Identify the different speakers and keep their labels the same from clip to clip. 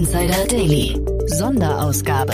Speaker 1: Insider Daily. Sonderausgabe.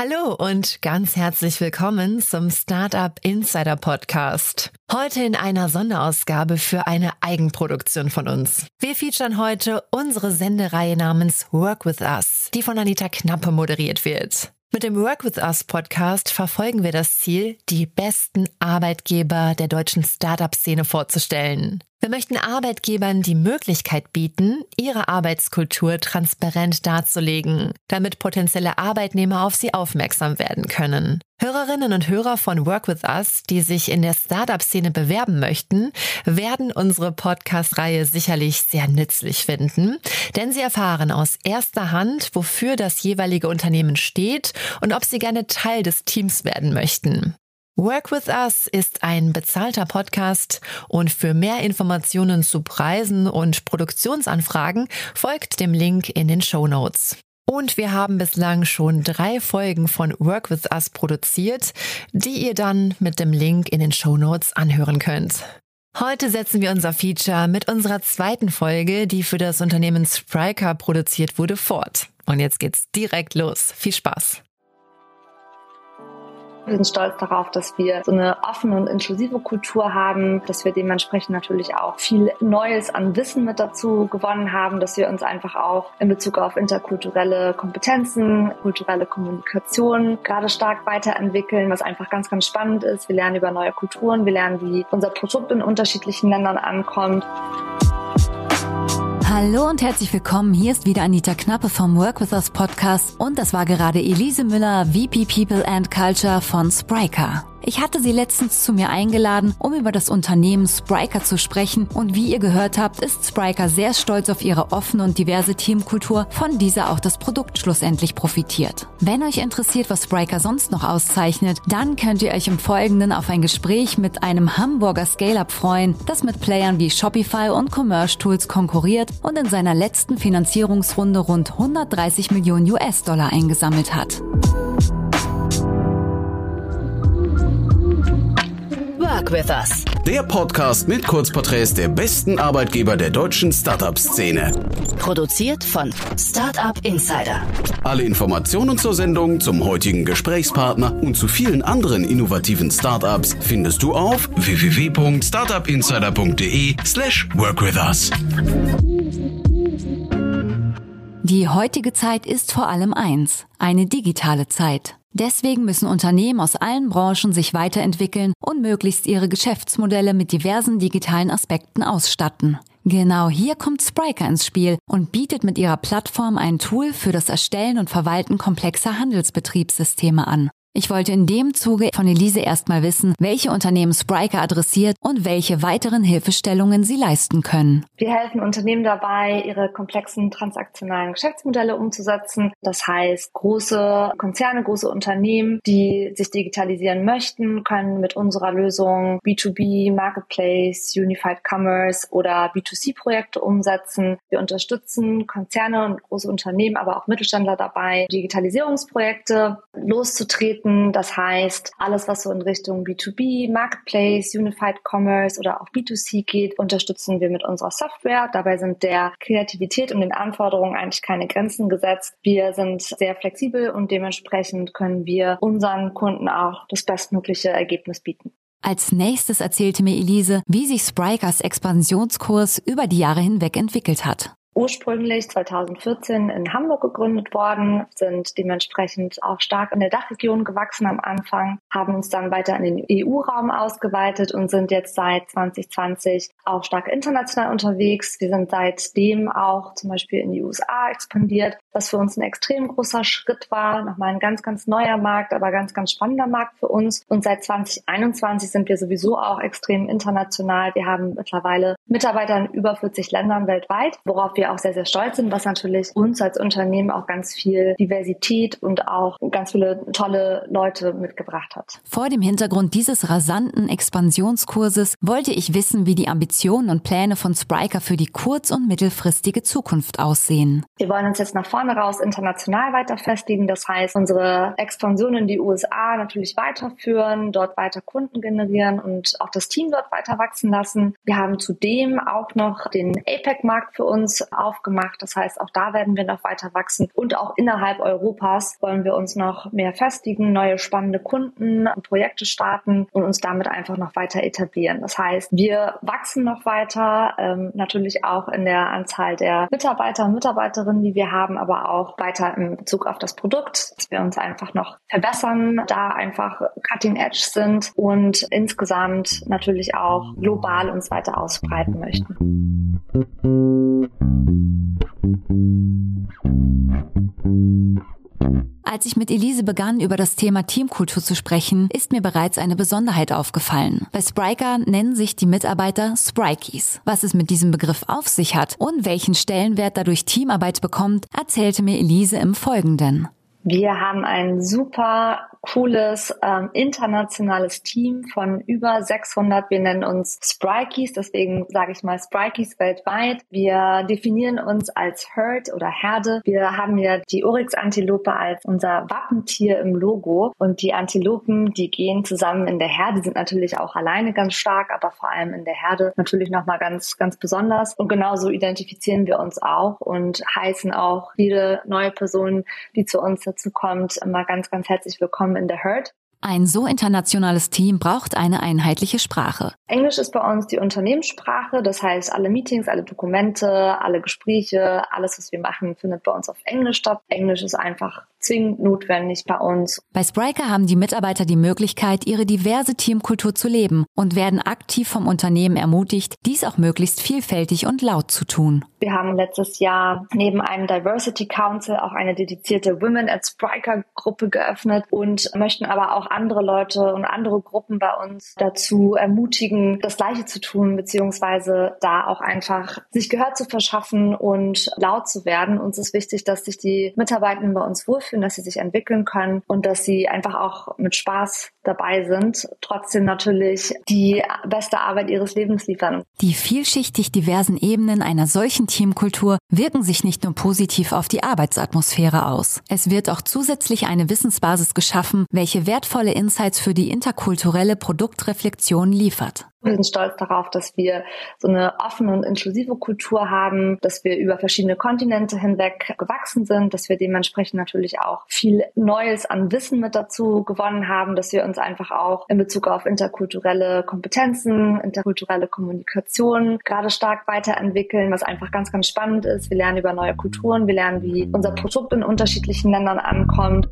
Speaker 2: Hallo und ganz herzlich willkommen zum Startup Insider Podcast. Heute in einer Sonderausgabe für eine Eigenproduktion von uns. Wir featuren heute unsere Sendereihe namens Work with Us, die von Anita Knappe moderiert wird. Mit dem Work with Us Podcast verfolgen wir das Ziel, die besten Arbeitgeber der deutschen Startup-Szene vorzustellen. Wir möchten Arbeitgebern die Möglichkeit bieten, ihre Arbeitskultur transparent darzulegen, damit potenzielle Arbeitnehmer auf sie aufmerksam werden können. Hörerinnen und Hörer von Work with Us, die sich in der Startup-Szene bewerben möchten, werden unsere Podcast-Reihe sicherlich sehr nützlich finden, denn sie erfahren aus erster Hand, wofür das jeweilige Unternehmen steht und ob sie gerne Teil des Teams werden möchten. Work with Us ist ein bezahlter Podcast und für mehr Informationen zu Preisen und Produktionsanfragen folgt dem Link in den Show Notes. Und wir haben bislang schon drei Folgen von Work with Us produziert, die ihr dann mit dem Link in den Show Notes anhören könnt. Heute setzen wir unser Feature mit unserer zweiten Folge, die für das Unternehmen Spriker produziert wurde, fort. Und jetzt geht's direkt los. Viel Spaß!
Speaker 3: Wir sind stolz darauf, dass wir so eine offene und inklusive Kultur haben, dass wir dementsprechend natürlich auch viel Neues an Wissen mit dazu gewonnen haben, dass wir uns einfach auch in Bezug auf interkulturelle Kompetenzen, kulturelle Kommunikation gerade stark weiterentwickeln, was einfach ganz, ganz spannend ist. Wir lernen über neue Kulturen, wir lernen, wie unser Produkt in unterschiedlichen Ländern ankommt.
Speaker 4: Hallo und herzlich willkommen. Hier ist wieder Anita Knappe vom Work With Us Podcast und das war gerade Elise Müller, VP People and Culture von Spriker. Ich hatte sie letztens zu mir eingeladen, um über das Unternehmen Spriker zu sprechen und wie ihr gehört habt, ist Spriker sehr stolz auf ihre offene und diverse Teamkultur, von dieser auch das Produkt schlussendlich profitiert. Wenn euch interessiert, was Spriker sonst noch auszeichnet, dann könnt ihr euch im Folgenden auf ein Gespräch mit einem Hamburger Scale-Up freuen, das mit Playern wie Shopify und Commerce Tools konkurriert und in seiner letzten Finanzierungsrunde rund 130 Millionen US-Dollar eingesammelt hat.
Speaker 1: Work with Us.
Speaker 5: Der Podcast mit Kurzporträts der besten Arbeitgeber der deutschen Startup-Szene.
Speaker 1: Produziert von Startup Insider.
Speaker 5: Alle Informationen zur Sendung, zum heutigen Gesprächspartner und zu vielen anderen innovativen Startups findest du auf www.startupinsider.de slash workwithus.
Speaker 4: Die heutige Zeit ist vor allem eins, eine digitale Zeit. Deswegen müssen Unternehmen aus allen Branchen sich weiterentwickeln und möglichst ihre Geschäftsmodelle mit diversen digitalen Aspekten ausstatten. Genau hier kommt Spriker ins Spiel und bietet mit ihrer Plattform ein Tool für das Erstellen und Verwalten komplexer Handelsbetriebssysteme an. Ich wollte in dem Zuge von Elise erstmal wissen, welche Unternehmen Spriker adressiert und welche weiteren Hilfestellungen sie leisten können.
Speaker 3: Wir helfen Unternehmen dabei, ihre komplexen transaktionalen Geschäftsmodelle umzusetzen. Das heißt, große Konzerne, große Unternehmen, die sich digitalisieren möchten, können mit unserer Lösung B2B, Marketplace, Unified Commerce oder B2C-Projekte umsetzen. Wir unterstützen Konzerne und große Unternehmen, aber auch Mittelständler dabei, Digitalisierungsprojekte loszutreten anbieten. Das heißt, alles, was so in Richtung B2B, Marketplace, Unified Commerce oder auch B2C geht, unterstützen wir mit unserer Software. Dabei sind der Kreativität und den Anforderungen eigentlich keine Grenzen gesetzt. Wir sind sehr flexibel und dementsprechend können wir unseren Kunden auch das bestmögliche Ergebnis bieten.
Speaker 4: Als nächstes erzählte mir Elise, wie sich Sprikers Expansionskurs über die Jahre hinweg entwickelt hat
Speaker 3: ursprünglich 2014 in Hamburg gegründet worden, sind dementsprechend auch stark in der Dachregion gewachsen am Anfang, haben uns dann weiter in den EU-Raum ausgeweitet und sind jetzt seit 2020 auch stark international unterwegs. Wir sind seitdem auch zum Beispiel in die USA expandiert, was für uns ein extrem großer Schritt war. Nochmal ein ganz, ganz neuer Markt, aber ganz, ganz spannender Markt für uns. Und seit 2021 sind wir sowieso auch extrem international. Wir haben mittlerweile Mitarbeiter in über 40 Ländern weltweit, worauf wir wir auch sehr, sehr stolz sind, was natürlich uns als Unternehmen auch ganz viel Diversität und auch ganz viele tolle Leute mitgebracht hat.
Speaker 4: Vor dem Hintergrund dieses rasanten Expansionskurses wollte ich wissen, wie die Ambitionen und Pläne von Spriker für die kurz- und mittelfristige Zukunft aussehen.
Speaker 3: Wir wollen uns jetzt nach vorne raus international weiter festigen. Das heißt, unsere Expansion in die USA natürlich weiterführen, dort weiter Kunden generieren und auch das Team dort weiter wachsen lassen. Wir haben zudem auch noch den APEC-Markt für uns aufgemacht. Das heißt, auch da werden wir noch weiter wachsen. Und auch innerhalb Europas wollen wir uns noch mehr festigen, neue spannende Kunden und Projekte starten und uns damit einfach noch weiter etablieren. Das heißt, wir wachsen noch weiter, ähm, natürlich auch in der Anzahl der Mitarbeiter und Mitarbeiterinnen, die wir haben, aber auch weiter in Bezug auf das Produkt, dass wir uns einfach noch verbessern, da einfach cutting edge sind und insgesamt natürlich auch global uns weiter ausbreiten möchten.
Speaker 4: Als ich mit Elise begann, über das Thema Teamkultur zu sprechen, ist mir bereits eine Besonderheit aufgefallen. Bei Spriker nennen sich die Mitarbeiter Sprikies. Was es mit diesem Begriff auf sich hat und welchen Stellenwert dadurch Teamarbeit bekommt, erzählte mir Elise im Folgenden.
Speaker 3: Wir haben ein super cooles ähm, internationales Team von über 600. Wir nennen uns Sprikies, deswegen sage ich mal Sprikies weltweit. Wir definieren uns als Herd oder Herde. Wir haben ja die Oryx-Antilope als unser Wappentier im Logo und die Antilopen, die gehen zusammen in der Herde, sind natürlich auch alleine ganz stark, aber vor allem in der Herde natürlich nochmal ganz, ganz besonders. Und genauso identifizieren wir uns auch und heißen auch jede neue Person, die zu uns dazu kommt, immer ganz, ganz herzlich willkommen in der Herd.
Speaker 4: Ein so internationales Team braucht eine einheitliche Sprache.
Speaker 3: Englisch ist bei uns die Unternehmenssprache, das heißt, alle Meetings, alle Dokumente, alle Gespräche, alles, was wir machen, findet bei uns auf Englisch statt. Englisch ist einfach zwingend notwendig bei uns.
Speaker 4: Bei Spriker haben die Mitarbeiter die Möglichkeit, ihre diverse Teamkultur zu leben und werden aktiv vom Unternehmen ermutigt, dies auch möglichst vielfältig und laut zu tun.
Speaker 3: Wir haben letztes Jahr neben einem Diversity Council auch eine dedizierte Women at Spriker Gruppe geöffnet und möchten aber auch andere Leute und andere Gruppen bei uns dazu ermutigen, das Gleiche zu tun, beziehungsweise da auch einfach sich Gehör zu verschaffen und laut zu werden. Uns ist wichtig, dass sich die Mitarbeitenden bei uns wohlfühlen wohlfühlen, dass sie sich entwickeln können und dass sie einfach auch mit Spaß dabei sind, trotzdem natürlich die beste Arbeit ihres Lebens liefern.
Speaker 4: Die vielschichtig diversen Ebenen einer solchen Teamkultur wirken sich nicht nur positiv auf die Arbeitsatmosphäre aus. Es wird auch zusätzlich eine Wissensbasis geschaffen, welche wertvolle Insights für die interkulturelle Produktreflexion liefert.
Speaker 3: Wir sind stolz darauf, dass wir so eine offene und inklusive Kultur haben, dass wir über verschiedene Kontinente hinweg gewachsen sind, dass wir dementsprechend auch viel Neues an Wissen mit dazu gewonnen haben, dass wir uns einfach auch in Bezug auf interkulturelle Kompetenzen, interkulturelle Kommunikation gerade stark weiterentwickeln, was einfach ganz, ganz spannend ist. Wir lernen über neue Kulturen, wir lernen, wie unser Produkt in unterschiedlichen Ländern ankommt.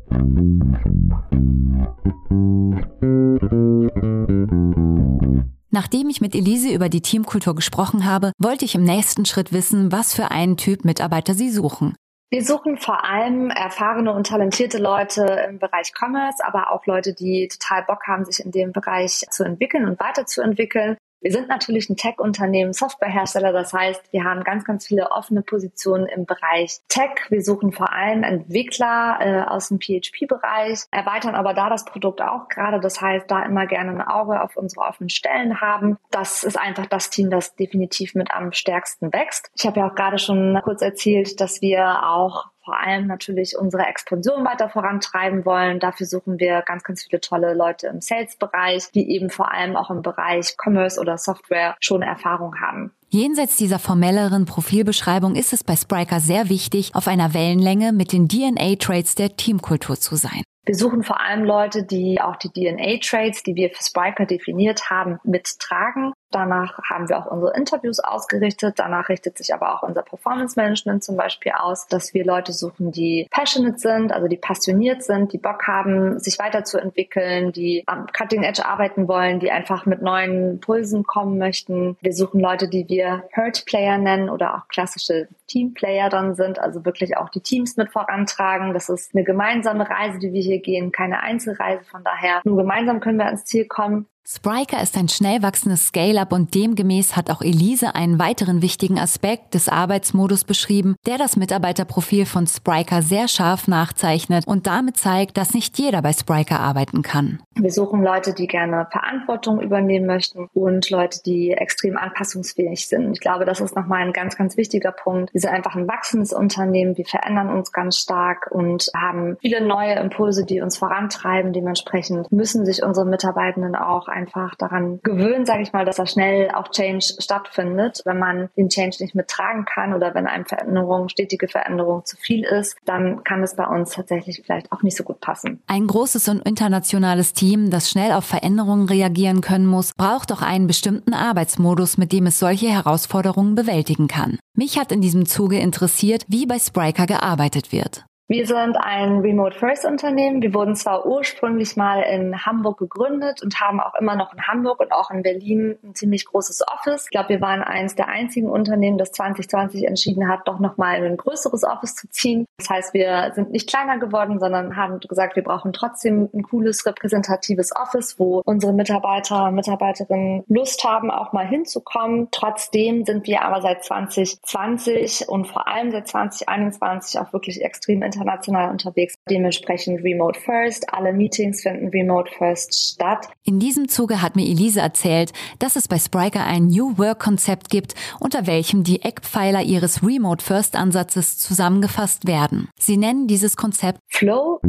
Speaker 4: Nachdem ich mit Elise über die Teamkultur gesprochen habe, wollte ich im nächsten Schritt wissen, was für einen Typ Mitarbeiter sie suchen.
Speaker 3: Wir suchen vor allem erfahrene und talentierte Leute im Bereich Commerce, aber auch Leute, die total Bock haben, sich in dem Bereich zu entwickeln und weiterzuentwickeln. Wir sind natürlich ein Tech-Unternehmen, Softwarehersteller. Das heißt, wir haben ganz, ganz viele offene Positionen im Bereich Tech. Wir suchen vor allem Entwickler äh, aus dem PHP-Bereich, erweitern aber da das Produkt auch gerade. Das heißt, da immer gerne ein Auge auf unsere offenen Stellen haben. Das ist einfach das Team, das definitiv mit am stärksten wächst. Ich habe ja auch gerade schon kurz erzählt, dass wir auch vor allem natürlich unsere Expansion weiter vorantreiben wollen. Dafür suchen wir ganz, ganz viele tolle Leute im Sales-Bereich, die eben vor allem auch im Bereich Commerce oder Software schon Erfahrung haben.
Speaker 4: Jenseits dieser formelleren Profilbeschreibung ist es bei Spriker sehr wichtig, auf einer Wellenlänge mit den DNA-Traits der Teamkultur zu sein.
Speaker 3: Wir suchen vor allem Leute, die auch die DNA-Traits, die wir für Spriker definiert haben, mittragen. Danach haben wir auch unsere Interviews ausgerichtet. Danach richtet sich aber auch unser Performance Management zum Beispiel aus, dass wir Leute suchen, die passionate sind, also die passioniert sind, die Bock haben, sich weiterzuentwickeln, die am Cutting Edge arbeiten wollen, die einfach mit neuen Pulsen kommen möchten. Wir suchen Leute, die wir Hurt Player nennen oder auch klassische Teamplayer dann sind, also wirklich auch die Teams mit vorantragen. Das ist eine gemeinsame Reise, die wir hier gehen, keine Einzelreise. Von daher nur gemeinsam können wir ans Ziel kommen.
Speaker 4: Spriker ist ein schnell wachsendes Scale-up und demgemäß hat auch Elise einen weiteren wichtigen Aspekt des Arbeitsmodus beschrieben, der das Mitarbeiterprofil von Spriker sehr scharf nachzeichnet und damit zeigt, dass nicht jeder bei Spriker arbeiten kann.
Speaker 3: Wir suchen Leute, die gerne Verantwortung übernehmen möchten und Leute, die extrem anpassungsfähig sind. Ich glaube, das ist nochmal ein ganz, ganz wichtiger Punkt. Wir sind einfach ein wachsendes Unternehmen. Wir verändern uns ganz stark und haben viele neue Impulse, die uns vorantreiben. Dementsprechend müssen sich unsere Mitarbeitenden auch einfach daran gewöhnen, sage ich mal, dass da schnell auch Change stattfindet. Wenn man den Change nicht mittragen kann oder wenn einem Veränderung, stetige Veränderung zu viel ist, dann kann es bei uns tatsächlich vielleicht auch nicht so gut passen.
Speaker 4: Ein großes und internationales Team, das schnell auf Veränderungen reagieren können muss, braucht auch einen bestimmten Arbeitsmodus, mit dem es solche Herausforderungen bewältigen kann. Mich hat in diesem Zuge interessiert, wie bei Spriker gearbeitet wird.
Speaker 3: Wir sind ein Remote-First-Unternehmen. Wir wurden zwar ursprünglich mal in Hamburg gegründet und haben auch immer noch in Hamburg und auch in Berlin ein ziemlich großes Office. Ich glaube, wir waren eines der einzigen Unternehmen, das 2020 entschieden hat, doch nochmal in ein größeres Office zu ziehen. Das heißt, wir sind nicht kleiner geworden, sondern haben gesagt, wir brauchen trotzdem ein cooles, repräsentatives Office, wo unsere Mitarbeiter, Mitarbeiterinnen Lust haben, auch mal hinzukommen. Trotzdem sind wir aber seit 2020 und vor allem seit 2021 auch wirklich extrem international unterwegs, dementsprechend Remote First. Alle Meetings finden Remote First statt.
Speaker 4: In diesem Zuge hat mir Elise erzählt, dass es bei Spriker ein New Work Konzept gibt, unter welchem die Eckpfeiler ihres Remote First Ansatzes zusammengefasst werden. Sie nennen dieses Konzept
Speaker 3: Flow.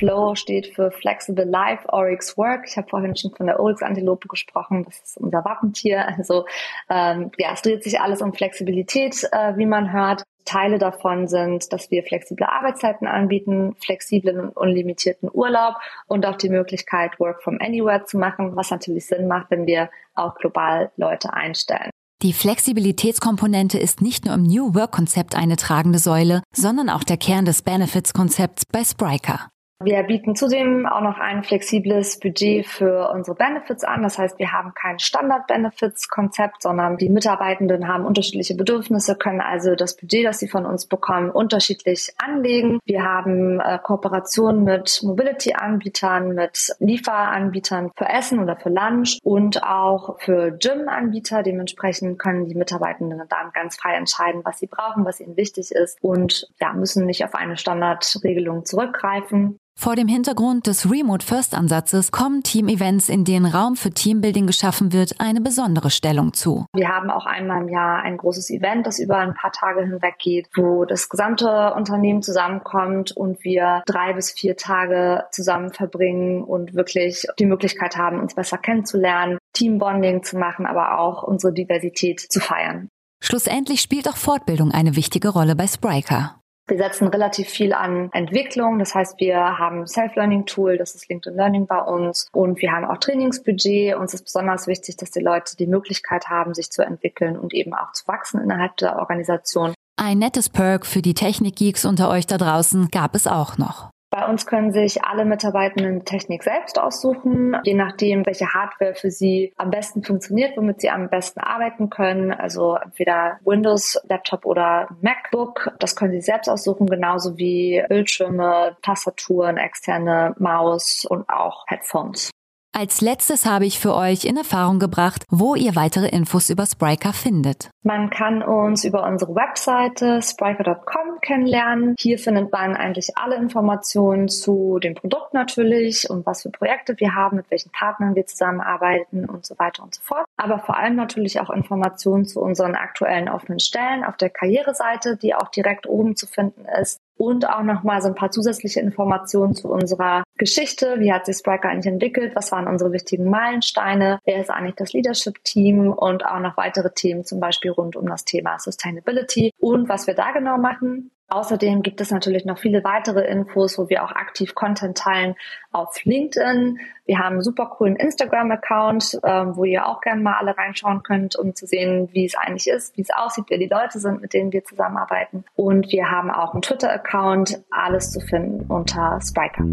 Speaker 3: Flow steht für Flexible Life Oryx Work. Ich habe vorhin schon von der Oryx Antilope gesprochen. Das ist unser Wappentier. Also ähm, ja, es dreht sich alles um Flexibilität, äh, wie man hört. Teile davon sind, dass wir flexible Arbeitszeiten anbieten, flexiblen und unlimitierten Urlaub und auch die Möglichkeit, Work from Anywhere zu machen, was natürlich Sinn macht, wenn wir auch global Leute einstellen.
Speaker 4: Die Flexibilitätskomponente ist nicht nur im New Work Konzept eine tragende Säule, sondern auch der Kern des Benefits Konzepts bei Spriker.
Speaker 3: Wir bieten zudem auch noch ein flexibles Budget für unsere Benefits an. Das heißt, wir haben kein Standard-Benefits-Konzept, sondern die Mitarbeitenden haben unterschiedliche Bedürfnisse, können also das Budget, das sie von uns bekommen, unterschiedlich anlegen. Wir haben äh, Kooperationen mit Mobility-Anbietern, mit Lieferanbietern für Essen oder für Lunch und auch für Gym-Anbieter. Dementsprechend können die Mitarbeitenden dann ganz frei entscheiden, was sie brauchen, was ihnen wichtig ist und ja, müssen nicht auf eine Standardregelung zurückgreifen.
Speaker 4: Vor dem Hintergrund des Remote First Ansatzes kommen Team-Events, in denen Raum für Teambuilding geschaffen wird, eine besondere Stellung zu.
Speaker 3: Wir haben auch einmal im Jahr ein großes Event, das über ein paar Tage hinweg geht, wo das gesamte Unternehmen zusammenkommt und wir drei bis vier Tage zusammen verbringen und wirklich die Möglichkeit haben, uns besser kennenzulernen, Teambonding zu machen, aber auch unsere Diversität zu feiern.
Speaker 4: Schlussendlich spielt auch Fortbildung eine wichtige Rolle bei Spriker.
Speaker 3: Wir setzen relativ viel an Entwicklung. Das heißt, wir haben Self-Learning-Tool, das ist LinkedIn Learning bei uns. Und wir haben auch Trainingsbudget. Uns ist besonders wichtig, dass die Leute die Möglichkeit haben, sich zu entwickeln und eben auch zu wachsen innerhalb der Organisation.
Speaker 4: Ein nettes Perk für die Technikgeeks unter euch da draußen gab es auch noch.
Speaker 3: Bei uns können sich alle Mitarbeitenden Technik selbst aussuchen, je nachdem, welche Hardware für sie am besten funktioniert, womit sie am besten arbeiten können. Also entweder Windows, Laptop oder MacBook. Das können sie selbst aussuchen, genauso wie Bildschirme, Tastaturen, externe Maus und auch Headphones.
Speaker 4: Als letztes habe ich für euch in Erfahrung gebracht, wo ihr weitere Infos über Spriker findet.
Speaker 3: Man kann uns über unsere Webseite spriker.com kennenlernen. Hier findet man eigentlich alle Informationen zu dem Produkt natürlich und was für Projekte wir haben, mit welchen Partnern wir zusammenarbeiten und so weiter und so fort. Aber vor allem natürlich auch Informationen zu unseren aktuellen offenen Stellen auf der Karriereseite, die auch direkt oben zu finden ist und auch nochmal so ein paar zusätzliche Informationen zu unserer Geschichte. Wie hat sich Spriker eigentlich entwickelt? Was waren unsere wichtigen Meilensteine? Wer ist eigentlich das Leadership-Team? Und auch noch weitere Themen, zum Beispiel rund um das Thema Sustainability und was wir da genau machen. Außerdem gibt es natürlich noch viele weitere Infos, wo wir auch aktiv Content teilen auf LinkedIn. Wir haben einen super coolen Instagram-Account, ähm, wo ihr auch gerne mal alle reinschauen könnt, um zu sehen, wie es eigentlich ist, wie es aussieht, wer die Leute sind, mit denen wir zusammenarbeiten. Und wir haben auch einen Twitter-Account, alles zu finden unter Spiker.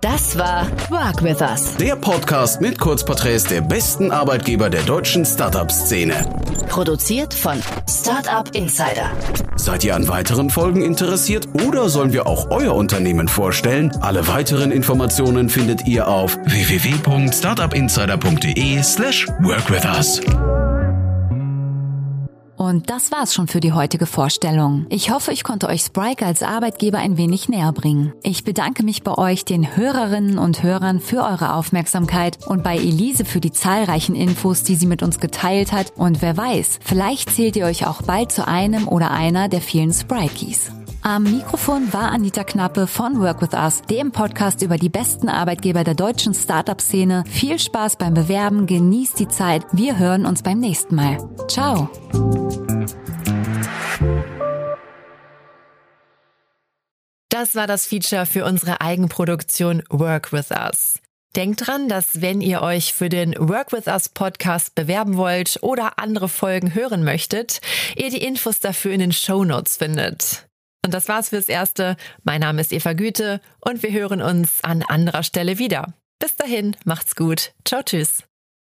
Speaker 1: Das war Work With Us.
Speaker 5: Der Podcast mit Kurzporträts der besten Arbeitgeber der deutschen Startup-Szene.
Speaker 1: Produziert von Startup Insider.
Speaker 5: Seid ihr an weiteren Folgen interessiert oder sollen wir auch euer Unternehmen vorstellen? Alle weiteren Informationen findet ihr auf www.startupinsider.de slash workwithus.
Speaker 4: Und das war's schon für die heutige Vorstellung. Ich hoffe, ich konnte euch Sprike als Arbeitgeber ein wenig näher bringen. Ich bedanke mich bei euch, den Hörerinnen und Hörern, für eure Aufmerksamkeit und bei Elise für die zahlreichen Infos, die sie mit uns geteilt hat. Und wer weiß, vielleicht zählt ihr euch auch bald zu einem oder einer der vielen Sprikies. Am Mikrofon war Anita Knappe von Work With Us, dem Podcast über die besten Arbeitgeber der deutschen Startup-Szene. Viel Spaß beim Bewerben, genießt die Zeit. Wir hören uns beim nächsten Mal. Ciao.
Speaker 2: Das war das Feature für unsere Eigenproduktion Work With Us. Denkt dran, dass wenn ihr euch für den Work With Us Podcast bewerben wollt oder andere Folgen hören möchtet, ihr die Infos dafür in den Show Notes findet. Und das war's fürs Erste. Mein Name ist Eva Güte und wir hören uns an anderer Stelle wieder. Bis dahin, macht's gut. Ciao, tschüss.